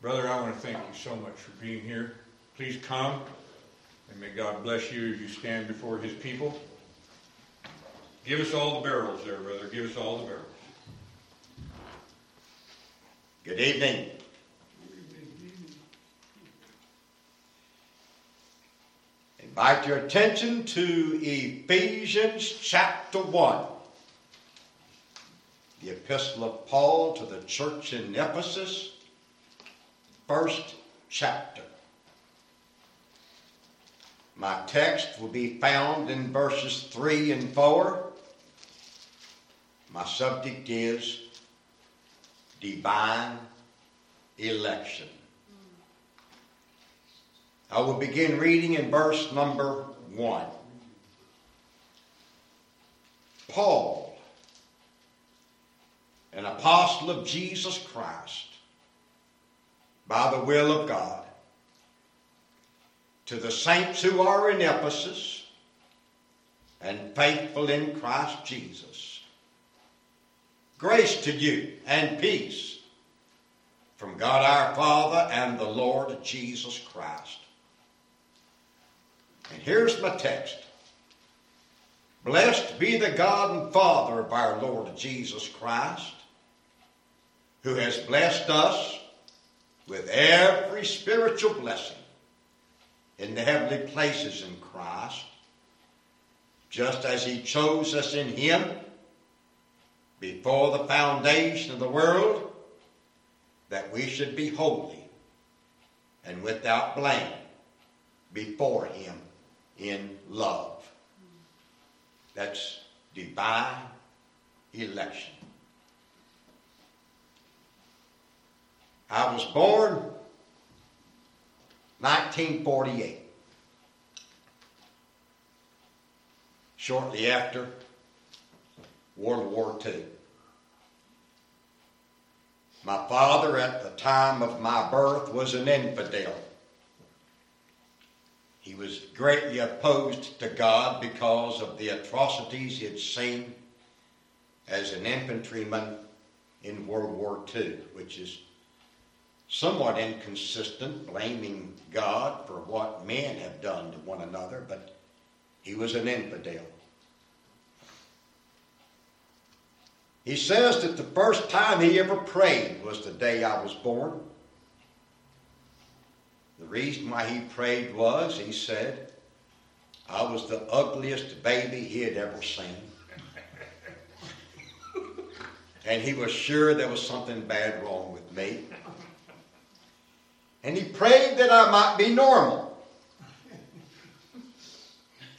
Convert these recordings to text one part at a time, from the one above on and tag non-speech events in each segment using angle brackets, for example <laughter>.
Brother, I want to thank you so much for being here. Please come, and may God bless you as you stand before his people. Give us all the barrels there, brother. Give us all the barrels. Good evening. Invite your attention to Ephesians chapter 1. The epistle of Paul to the church in Ephesus, first chapter. My text will be found in verses 3 and 4. My subject is divine election. I will begin reading in verse number 1. Paul, an apostle of Jesus Christ, by the will of God, to the saints who are in Ephesus and faithful in Christ Jesus. Grace to you and peace from God our Father and the Lord Jesus Christ. And here's my text. Blessed be the God and Father of our Lord Jesus Christ, who has blessed us with every spiritual blessing in the heavenly places in Christ, just as he chose us in him before the foundation of the world, that we should be holy and without blame before him in love. That's divine election. I was born 1948. Shortly after World War II. My father, at the time of my birth, was an infidel. He was greatly opposed to God because of the atrocities he had seen as an infantryman in World War II, which is somewhat inconsistent, blaming God for what men have done to one another, but he was an infidel. He says that the first time he ever prayed was the day I was born. The reason why he prayed was, he said, I was the ugliest baby he had ever seen. and he was sure there was something bad wrong with me. And he prayed that I might be normal.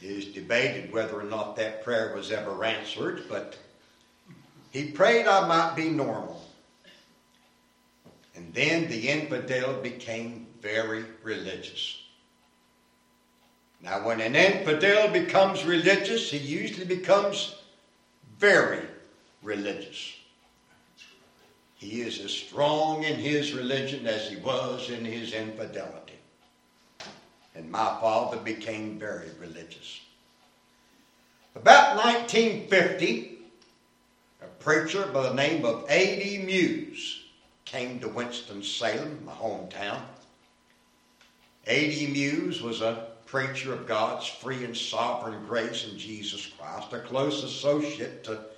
It is debated whether or not that prayer was ever answered, but he prayed I might be normal. And then the infidel became very religious. Now, when an infidel becomes religious, he usually becomes very religious. He is as strong in his religion as he was in his infidelity. And my father became very religious. About 1950, a preacher by the name of A.D. Muse came to Winston-Salem, my hometown. A.D. Muse was a preacher of God's free and sovereign grace in Jesus Christ, a close associate to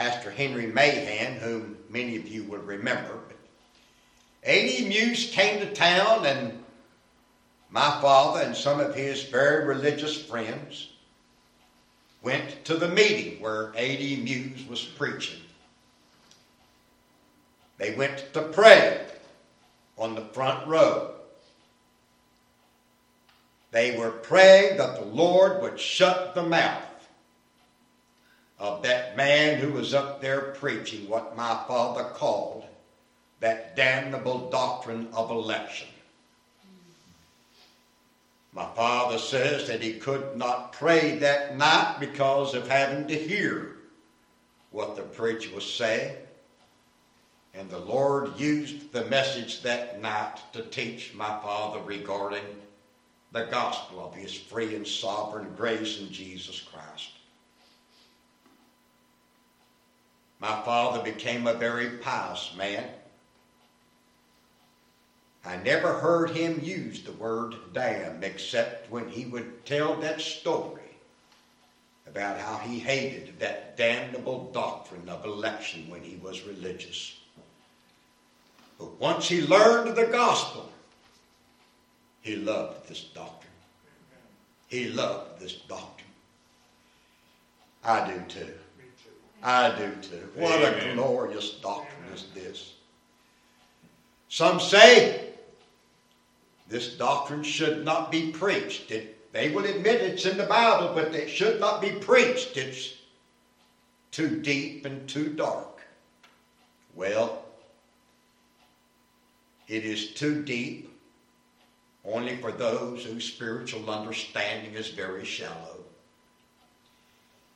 Pastor Henry Mahan, whom many of you will remember. A.D. Muse came to town, and my father and some of his very religious friends went to the meeting where A.D. Muse was preaching. They went to pray on the front row. They were praying that the Lord would shut the mouth of that man who was up there preaching what my father called that damnable doctrine of election. My father says that he could not pray that night because of having to hear what the preacher was saying. And the Lord used the message that night to teach my father regarding the gospel of his free and sovereign grace in Jesus Christ. My father became a very pious man. I never heard him use the word damn except when he would tell that story about how he hated that damnable doctrine of election when he was religious. But once he learned the gospel, he loved this doctrine. He loved this doctrine. I do too. I do too. What a glorious doctrine is this. Some say this doctrine should not be preached. It, they will admit it's in the Bible, but it should not be preached. It's too deep and too dark. Well, it is too deep only for those whose spiritual understanding is very shallow.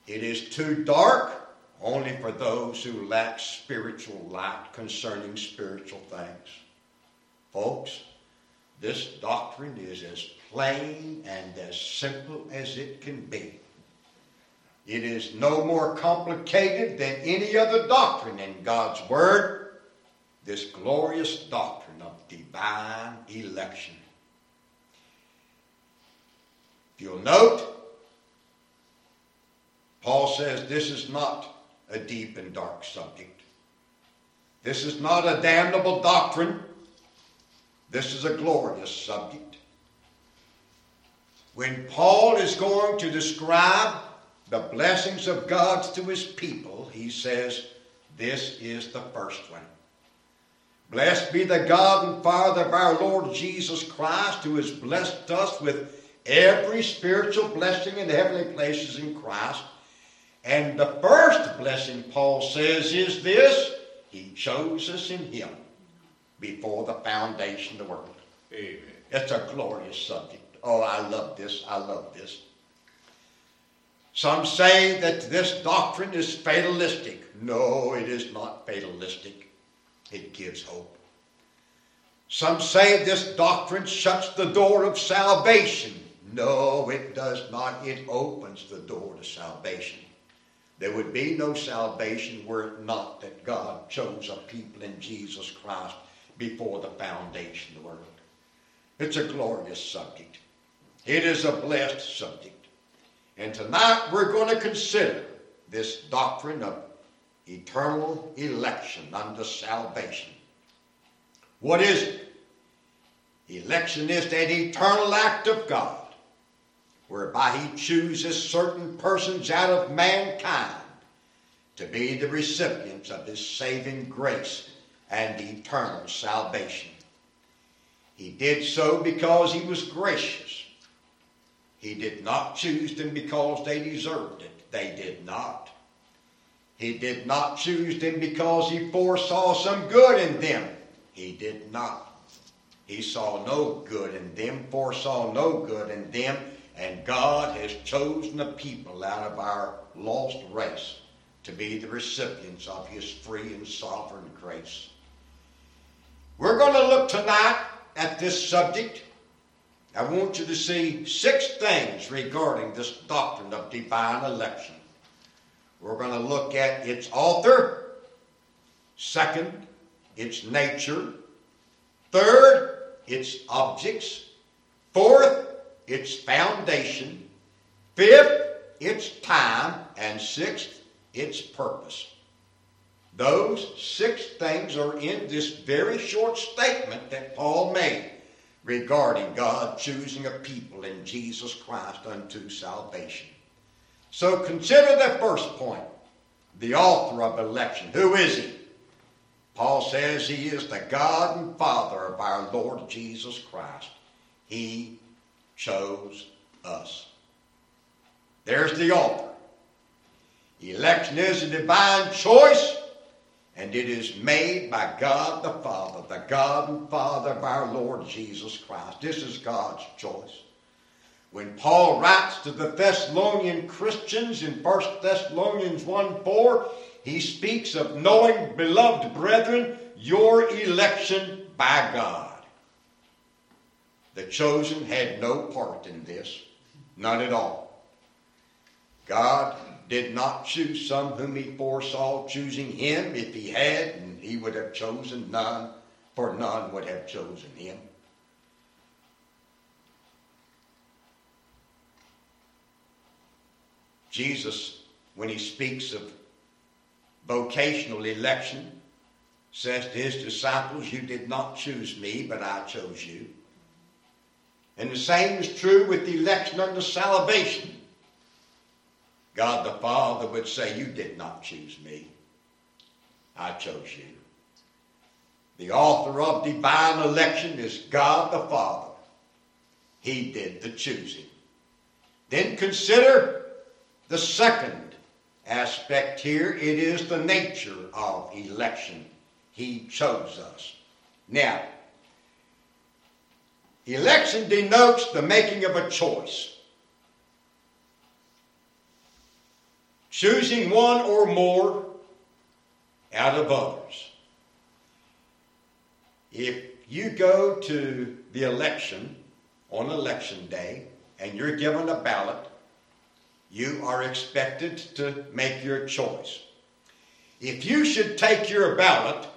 It is too dark only for those who lack spiritual light concerning spiritual things. Folks, this doctrine is as plain and as simple as it can be. It is no more complicated than any other doctrine in God's Word, this glorious doctrine of divine election. If you'll note, Paul says this is not a deep and dark subject. This is not a damnable doctrine. This is a glorious subject. When Paul is going to describe the blessings of God to his people, he says, This is the first one. Blessed be the God and Father of our Lord Jesus Christ, who has blessed us with every spiritual blessing in the heavenly places in Christ and the first blessing, Paul says, is this He chose us in Him before the foundation of the world. Amen. It's a glorious subject. Oh, I love this. I love this. Some say that this doctrine is fatalistic. No, it is not fatalistic. It gives hope. Some say this doctrine shuts the door of salvation. No, it does not. It opens the door to salvation. There would be no salvation were it not that God chose a people in Jesus Christ before the foundation of the world. It's a glorious subject. It is a blessed subject. And tonight we're going to consider this doctrine of eternal election unto salvation. What is it? Election is that eternal act of God whereby he chooses certain persons out of mankind to be the recipients of his saving grace and eternal salvation. He did so because he was gracious. He did not choose them because they deserved it. They did not. He did not choose them because he foresaw some good in them. He did not. He saw no good in them, foresaw no good in them, and God has chosen a people out of our lost race to be the recipients of His free and sovereign grace. We're going to look tonight at this subject. I want you to see six things regarding this doctrine of divine election. We're going to look at its author, second, its nature, third, its objects, fourth, its foundation, fifth, its time, and sixth, its purpose. Those six things are in this very short statement that Paul made regarding God choosing a people in Jesus Christ unto salvation. So consider the first point the author of election. Who is he? Paul says he is the God and Father of our Lord Jesus Christ. He chose us. There's the author. Election is a divine choice, and it is made by God the Father, the God and Father of our Lord Jesus Christ. This is God's choice. When Paul writes to the Thessalonian Christians in 1 Thessalonians 1 4, he speaks of knowing, beloved brethren, your election by God. The chosen had no part in this, none at all. God did not choose some whom he foresaw choosing him. If he had, he would have chosen none for none would have chosen him. Jesus, when he speaks of vocational election, says to his disciples, You did not choose me, but I chose you. And the same is true with the election unto salvation. God the Father would say, You did not choose me, I chose you. The author of divine election is God the Father. He did the choosing. Then consider the second aspect here. It is the nature of election. He chose us. Now, election denotes the making of a choice. Choosing one or more out of others. If you go to the election on election day and you're given a ballot, you are expected to make your choice. If you should take your ballot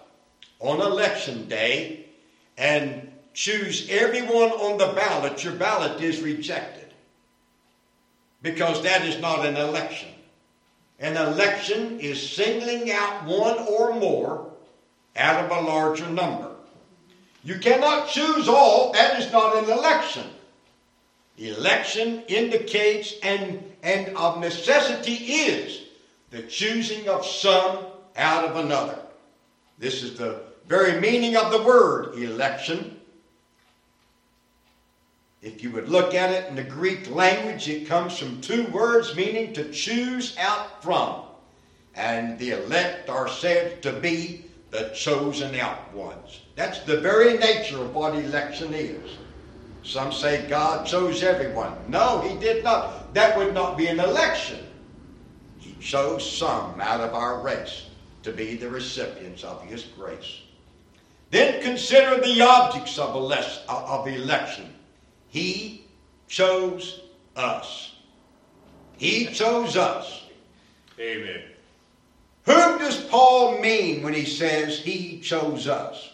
on election day and choose everyone on the ballot, your ballot is rejected. Because that is not an election. An election is singling out one or more out of a larger number. You cannot choose all, that is not an election. Election indicates and, and of necessity is the choosing of some out of another. This is the very meaning of the word election. If you would look at it in the Greek language, it comes from two words meaning to choose out from. And the elect are said to be the chosen out ones. That's the very nature of what election is. Some say God chose everyone. No, He did not. That would not be an election. He chose some out of our race to be the recipients of His grace. Then consider the objects of, election. He chose us. He chose us. Amen. Whom does Paul mean when he says he chose us?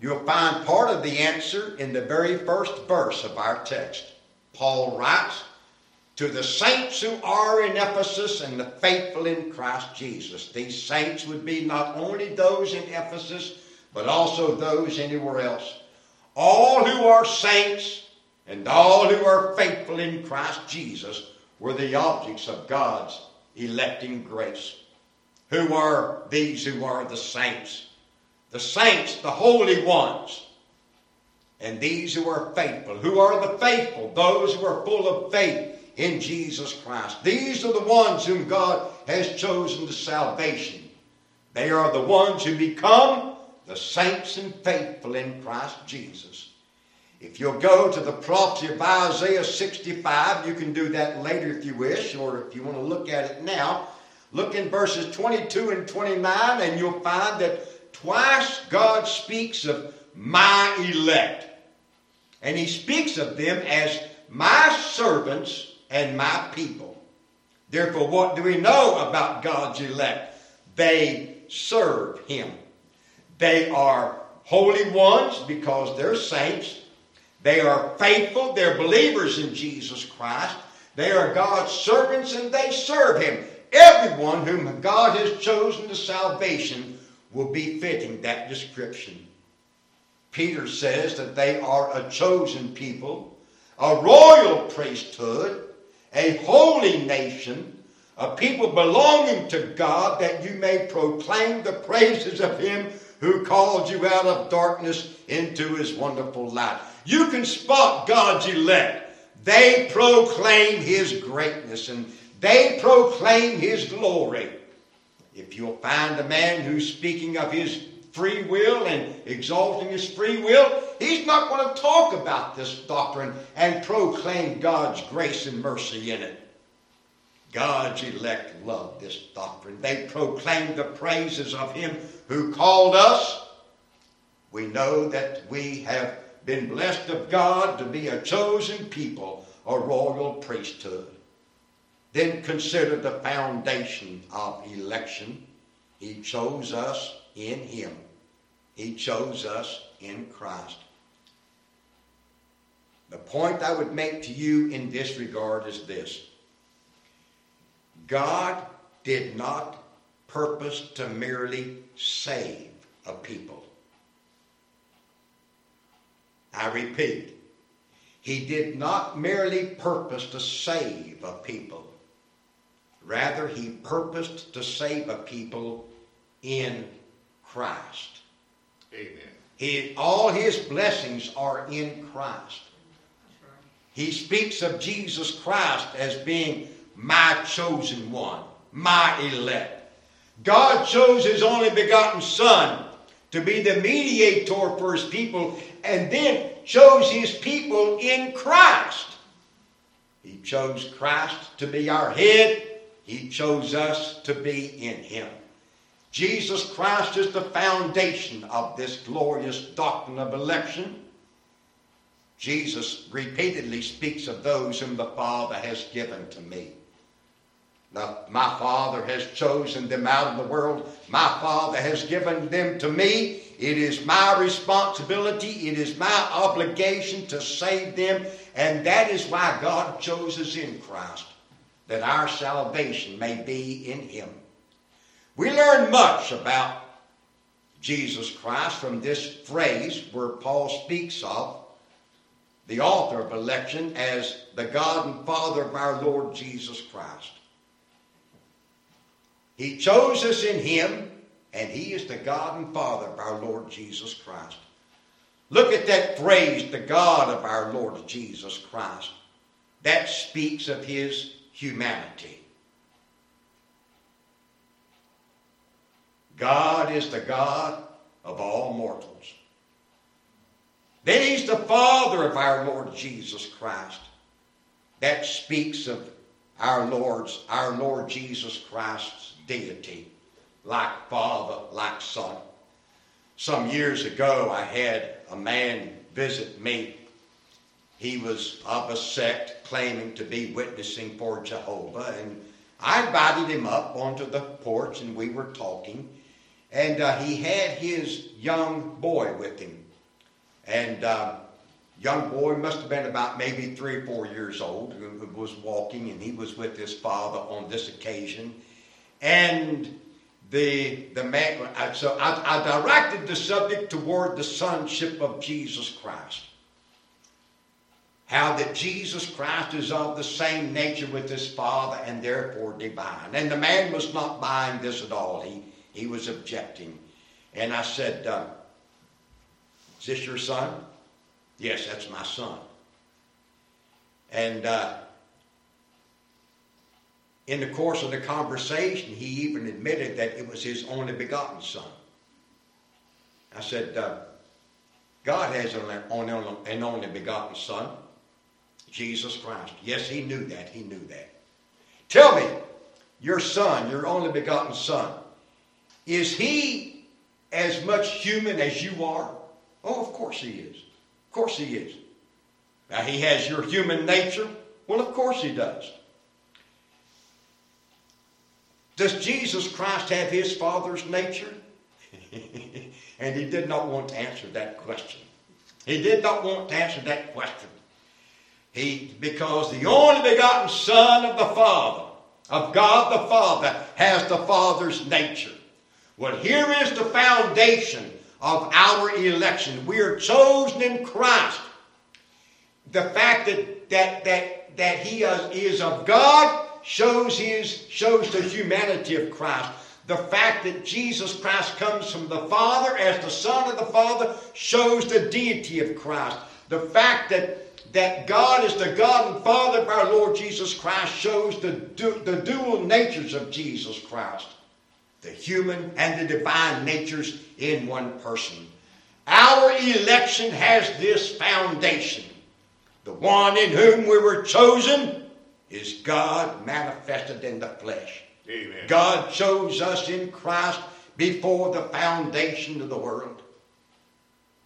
You'll find part of the answer in the very first verse of our text. Paul writes, To the saints who are in Ephesus and the faithful in Christ Jesus. These saints would be not only those in Ephesus, but also those anywhere else. All who are saints and all who are faithful in Christ Jesus were the objects of God's electing grace. Who are these who are the saints? The saints, the holy ones. And these who are faithful. Who are the faithful? Those who are full of faith in Jesus Christ. These are the ones whom God has chosen to salvation. They are the ones who become the saints and faithful in Christ Jesus. If you'll go to the prophecy of Isaiah 65, you can do that later if you wish, or if you want to look at it now. Look in verses 22 and 29, and you'll find that twice God speaks of my elect. And he speaks of them as my servants and my people. Therefore, what do we know about God's elect? They serve him. They are holy ones because they're saints. They are faithful. They're believers in Jesus Christ. They are God's servants and they serve Him. Everyone whom God has chosen to salvation will be fitting that description. Peter says that they are a chosen people, a royal priesthood, a holy nation, a people belonging to God, that you may proclaim the praises of Him who called you out of darkness into His wonderful light. You can spot God's elect. They proclaim His greatness and they proclaim His glory. If you'll find a man who's speaking of his free will and exalting his free will, he's not going to talk about this doctrine and proclaim God's grace and mercy in it. God's elect love this doctrine. They proclaim the praises of Him who called us. We know that we have been blessed of God to be a chosen people, a royal priesthood. Then consider the foundation of election. He chose us in Him. He chose us in Christ. The point I would make to you in this regard is this God did not purpose to merely save a people. I repeat, he did not merely purpose to save a people. Rather, he purposed to save a people in Christ. Amen. He, all his blessings are in Christ. He speaks of Jesus Christ as being my chosen one, my elect. God chose his only begotten Son to be the mediator for his people and then chose his people in Christ. He chose Christ to be our head. He chose us to be in him. Jesus Christ is the foundation of this glorious doctrine of election. Jesus repeatedly speaks of those whom the Father has given to me. My Father has chosen them out of the world. My Father has given them to me. It is my responsibility, it is my obligation to save them, and that is why God chose us in Christ, that our salvation may be in Him. We learn much about Jesus Christ from this phrase where Paul speaks of the author of election as the God and Father of our Lord Jesus Christ. He chose us in Him, and He is the God and Father of our Lord Jesus Christ. Look at that phrase, the God of our Lord Jesus Christ. That speaks of His humanity. God is the God of all mortals. Then He's the Father of our Lord Jesus Christ. That speaks of our Lord's, our Lord Jesus Christ's deity, like Father, like Son. Some years ago, I had a man visit me. He was of a sect claiming to be witnessing for Jehovah, and I invited him up onto the porch, and we were talking. And uh, he had his young boy with him. And uh, young boy must have been about maybe three or four years old, who was walking, and he was with his father on this occasion. And the the man, uh, so I, I directed the subject toward the sonship of Jesus Christ. How that Jesus Christ is of the same nature with his Father and therefore divine. And the man was not buying this at all. He he was objecting. And I said, uh, Is this your son? Yes, that's my son. And uh, in the course of the conversation, he even admitted that it was his only begotten son. I said, uh, God has an only, an only begotten son, Jesus Christ. Yes, he knew that. He knew that. Tell me, your son, your only begotten son, is he as much human as you are? Oh, of course he is. Course he is. Now, he has your human nature? Well, of course he does. Does Jesus Christ have his Father's nature? <laughs> and he did not want to answer that question. He did not want to answer that question. He, because the only begotten Son of the Father, of God the Father, has the Father's nature. Well, here is the foundation of our election. We are chosen in Christ. The fact that that that that He is of God shows His shows the humanity of Christ. The fact that Jesus Christ comes from the Father as the Son of the Father shows the deity of Christ. The fact that that God is the God and Father of our Lord Jesus Christ shows the, du- the dual natures of Jesus Christ the human and the divine natures in one person. Our election has this foundation. The one in whom we were chosen is God manifested in the flesh. Amen. God chose us in Christ before the foundation of the world.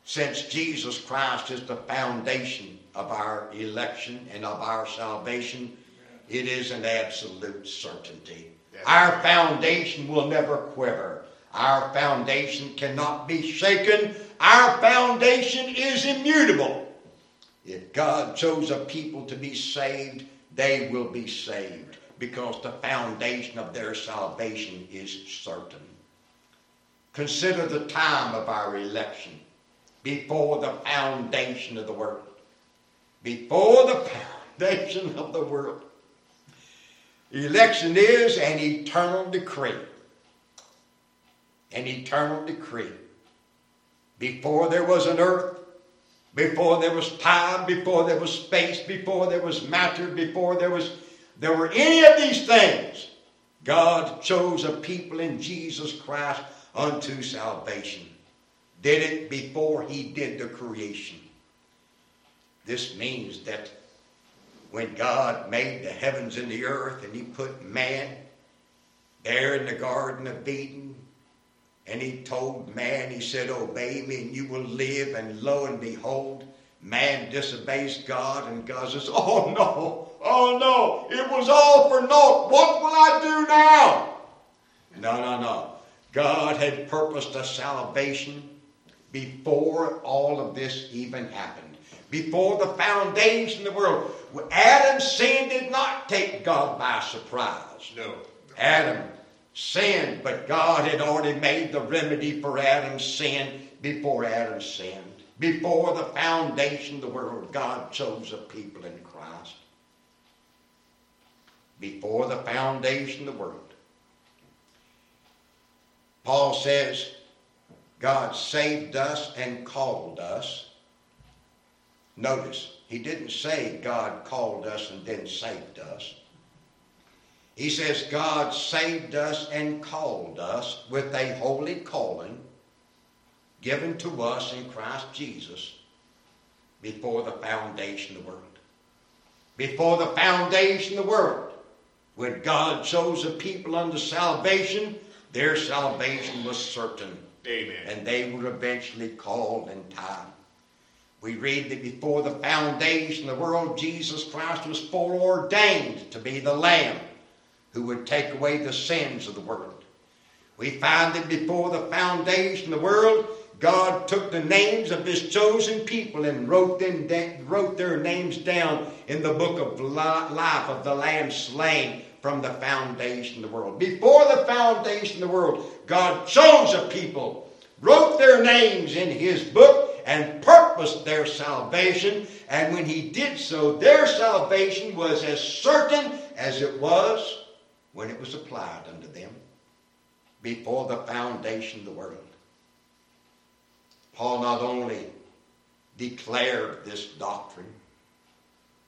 Since Jesus Christ is the foundation of our election and of our salvation, it is an absolute certainty. Our foundation will never quiver. Our foundation cannot be shaken. Our foundation is immutable. If God chose a people to be saved, they will be saved because the foundation of their salvation is certain. Consider the time of our election before the foundation of the world. Before the <laughs> foundation of the world. Election is an eternal decree. An eternal decree. Before there was an earth, before there was time, before there was space, before there was matter, before there was there were any of these things, God chose a people in Jesus Christ unto salvation. Did it before he did the creation. This means that when God made the heavens and the earth and he put man there in the Garden of Eden, and he told man, he said, Obey me and you will live. And lo and behold, man disobeys God, and God says, Oh no, oh no, it was all for naught. What will I do now? No, no, no. God had purposed a salvation before all of this even happened. Before the foundation of the world. Adam's sin did not take God by surprise. No. Adam sinned, but God had already made the remedy for Adam's sin before Adam sinned. Before the foundation of the world, God chose a people in Christ. Before the foundation of the world. Paul says, God saved us and called us. Notice, he didn't say God called us and then saved us. He says God saved us and called us with a holy calling given to us in Christ Jesus before the foundation of the world. Before the foundation of the world, when God chose a people unto salvation, their salvation was certain. Amen. And they were eventually called in time. We read that before the foundation of the world, Jesus Christ was foreordained to be the Lamb who would take away the sins of the world. We find that before the foundation of the world, God took the names of His chosen people and wrote them wrote their names down in the book of life of the Lamb slain from the foundation of the world. Before the foundation of the world, God chose a people, wrote their names in His book, and purposed their salvation. And when He did so, their salvation was as certain as it was when it was applied unto them before the foundation of the world. Paul not only declared this doctrine,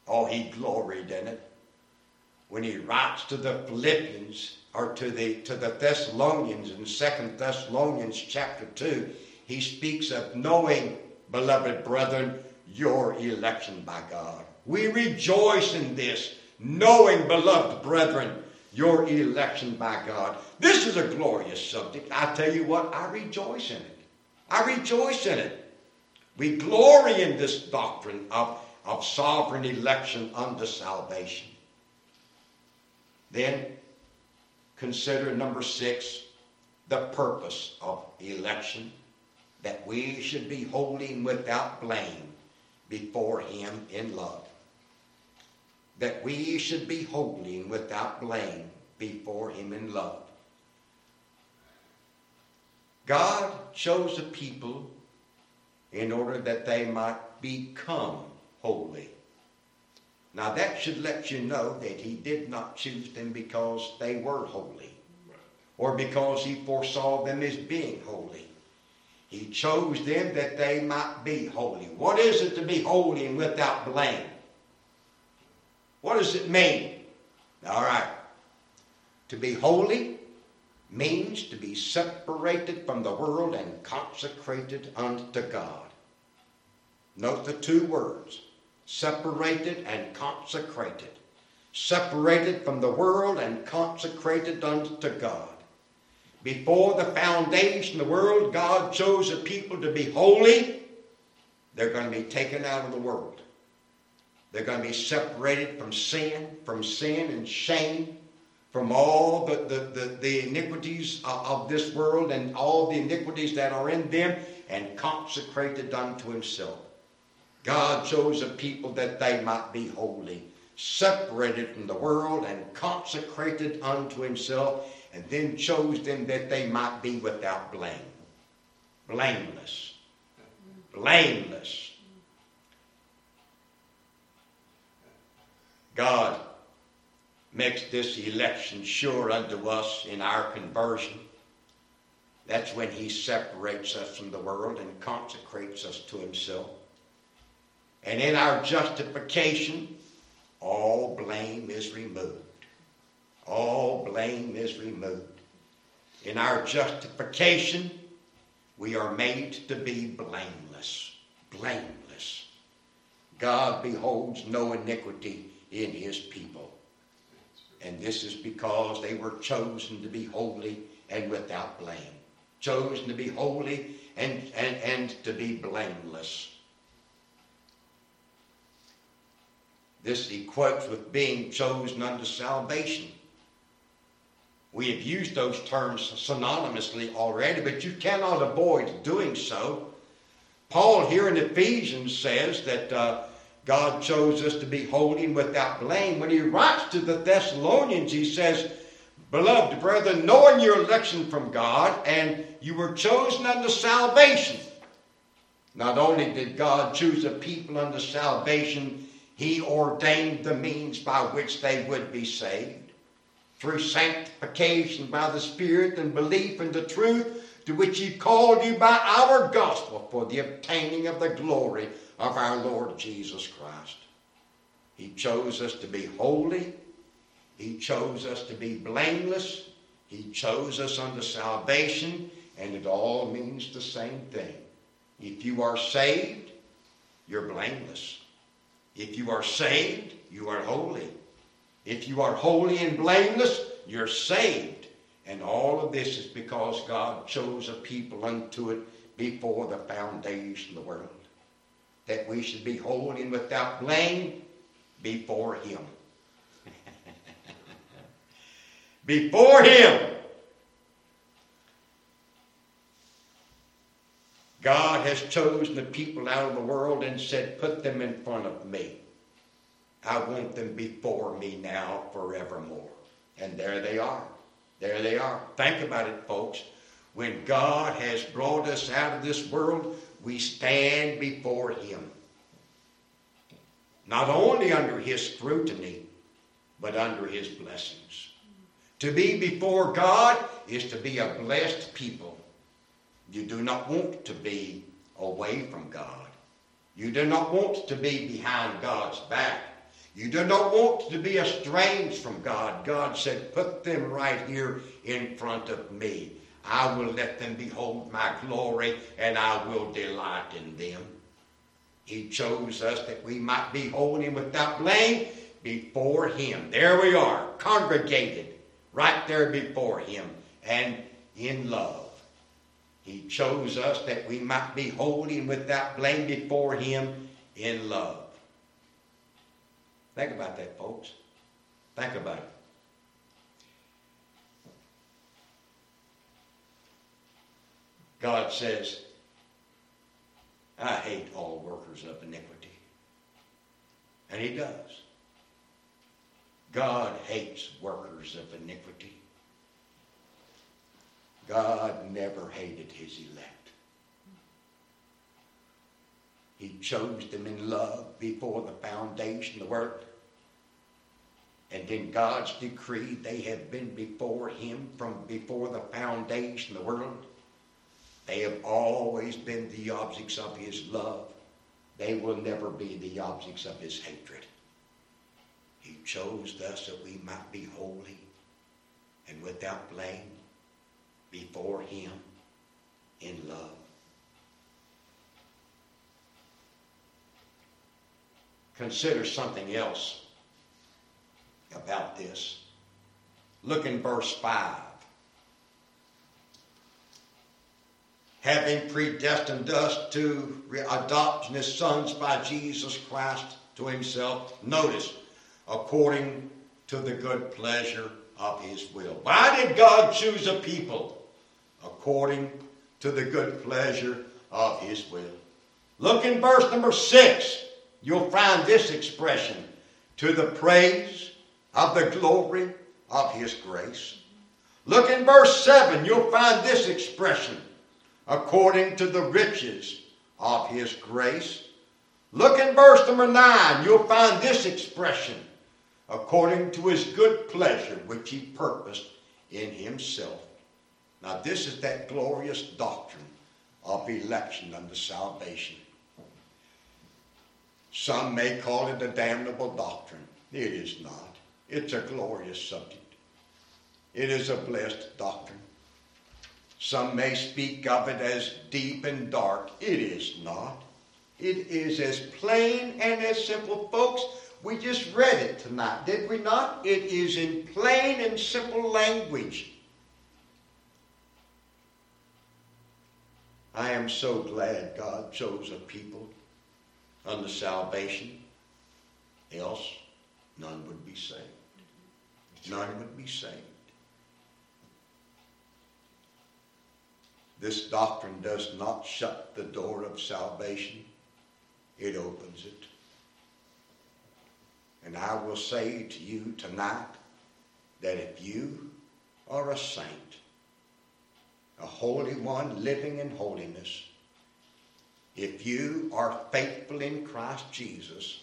oh, he gloried in it, when he writes to the Philippians or to the to the Thessalonians in Second Thessalonians chapter 2, he speaks of knowing, beloved brethren, your election by God. We rejoice in this, knowing, beloved brethren, your election by God. This is a glorious subject. I tell you what, I rejoice in it. I rejoice in it. We glory in this doctrine of, of sovereign election unto salvation. Then consider number six, the purpose of election, that we should be holy and without blame before Him in love. That we should be holy and without blame before Him in love. God chose a people in order that they might become holy. Now that should let you know that he did not choose them because they were holy or because he foresaw them as being holy. He chose them that they might be holy. What is it to be holy and without blame? What does it mean? All right. To be holy means to be separated from the world and consecrated unto God. Note the two words separated and consecrated, separated from the world and consecrated unto God. Before the foundation of the world, God chose a people to be holy. They're going to be taken out of the world. They're going to be separated from sin, from sin and shame. from all the, the, the, the iniquities of, of this world and all the iniquities that are in them and consecrated unto himself. God chose a people that they might be holy, separated from the world and consecrated unto himself, and then chose them that they might be without blame. Blameless. Blameless. God makes this election sure unto us in our conversion. That's when He separates us from the world and consecrates us to Himself. And in our justification, all blame is removed. All blame is removed. In our justification, we are made to be blameless. Blameless. God beholds no iniquity in his people. And this is because they were chosen to be holy and without blame. Chosen to be holy and, and, and to be blameless. This equates with being chosen unto salvation. We have used those terms synonymously already, but you cannot avoid doing so. Paul here in Ephesians says that uh, God chose us to be holy and without blame. When he writes to the Thessalonians, he says, Beloved brethren, knowing your election from God, and you were chosen unto salvation. Not only did God choose a people unto salvation, he ordained the means by which they would be saved. Through sanctification by the Spirit and belief in the truth to which He called you by our gospel for the obtaining of the glory of our Lord Jesus Christ. He chose us to be holy. He chose us to be blameless. He chose us unto salvation, and it all means the same thing. If you are saved, you're blameless. If you are saved, you are holy. If you are holy and blameless, you're saved. And all of this is because God chose a people unto it before the foundation of the world. That we should be holy and without blame before Him. <laughs> before Him. God has chosen the people out of the world and said, Put them in front of me. I want them before me now forevermore. And there they are. There they are. Think about it, folks. When God has brought us out of this world, we stand before Him. Not only under His scrutiny, but under His blessings. To be before God is to be a blessed people. You do not want to be away from God. You do not want to be behind God's back. You do not want to be estranged from God. God said, Put them right here in front of me. I will let them behold my glory, and I will delight in them. He chose us that we might be holy and without blame before Him. There we are, congregated right there before Him and in love. He chose us that we might be holy and without blame before Him in love. Think about that, folks. Think about it. God says, I hate all workers of iniquity. And He does. God hates workers of iniquity. God never hated his elect. He chose them in love before the foundation of the world. And in God's decree, they have been before him from before the foundation of the world. They have always been the objects of his love. They will never be the objects of his hatred. He chose us that we might be holy and without blame before Him in love. Consider something else about this. Look in verse 5. Having predestined us to adoption as sons by Jesus Christ to himself, notice, according to the good pleasure of his will. Why did God choose a people? According to the good pleasure of his will. Look in verse number six. You'll find this expression to the praise of the glory of his grace. Look in verse 7, you'll find this expression according to the riches of his grace. Look in verse number 9, you'll find this expression according to his good pleasure which he purposed in himself. Now, this is that glorious doctrine of election unto salvation. Some may call it a damnable doctrine. It is not. It's a glorious subject. It is a blessed doctrine. Some may speak of it as deep and dark. It is not. It is as plain and as simple. Folks, we just read it tonight, did we not? It is in plain and simple language. I am so glad God chose a people unto salvation, else none would be saved. None would be saved. This doctrine does not shut the door of salvation, it opens it. And I will say to you tonight that if you are a saint, a holy one living in holiness, if you are faithful in Christ Jesus,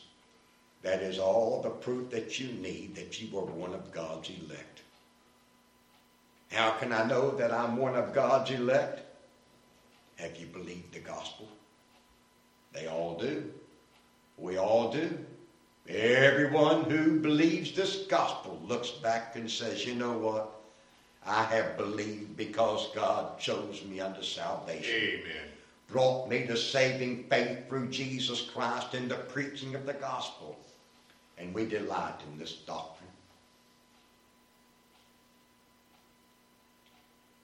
that is all the proof that you need that you are one of God's elect. How can I know that I'm one of God's elect? Have you believed the gospel? They all do. We all do. Everyone who believes this gospel looks back and says, you know what? I have believed because God chose me unto salvation. Amen. Brought me to saving faith through Jesus Christ and the preaching of the gospel. And we delight in this doctrine.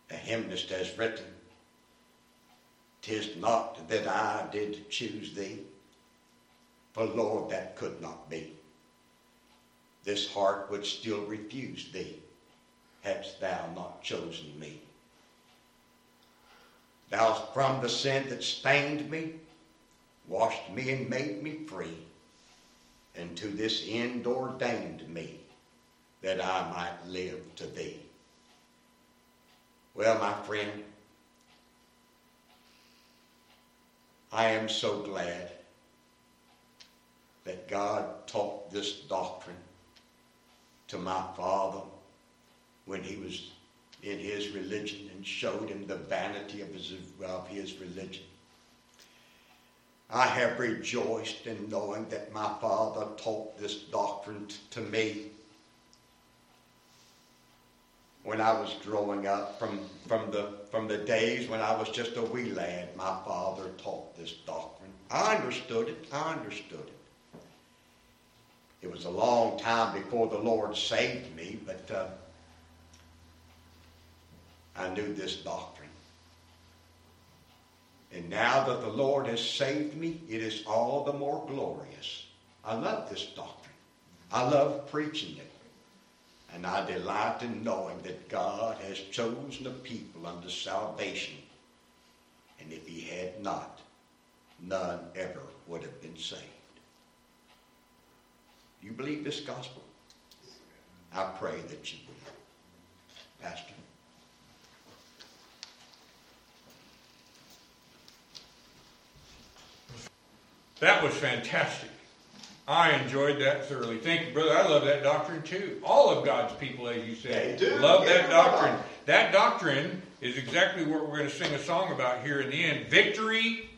The hymnist has written, Tis not that I did choose thee, for Lord, that could not be. This heart would still refuse thee, hadst thou not chosen me. Thou from the sin that stained me, washed me and made me free, and to this end ordained me that I might live to thee. Well, my friend, I am so glad that God taught this doctrine to my father when he was in his religion and showed him the vanity of his, of his religion. I have rejoiced in knowing that my father taught this doctrine to me when I was growing up, from, from, the, from the days when I was just a wee lad, my father taught this doctrine. I understood it. I understood it. It was a long time before the Lord saved me, but uh, I knew this doctrine. And now that the Lord has saved me, it is all the more glorious. I love this doctrine. I love preaching it. And I delight in knowing that God has chosen a people unto salvation. And if he had not, none ever would have been saved. You believe this gospel? I pray that you will. Pastor. That was fantastic. I enjoyed that thoroughly. Thank you, brother. I love that doctrine too. All of God's people, as you say, They do. love that doctrine. That doctrine is exactly what we're going to sing a song about here in the end. Victory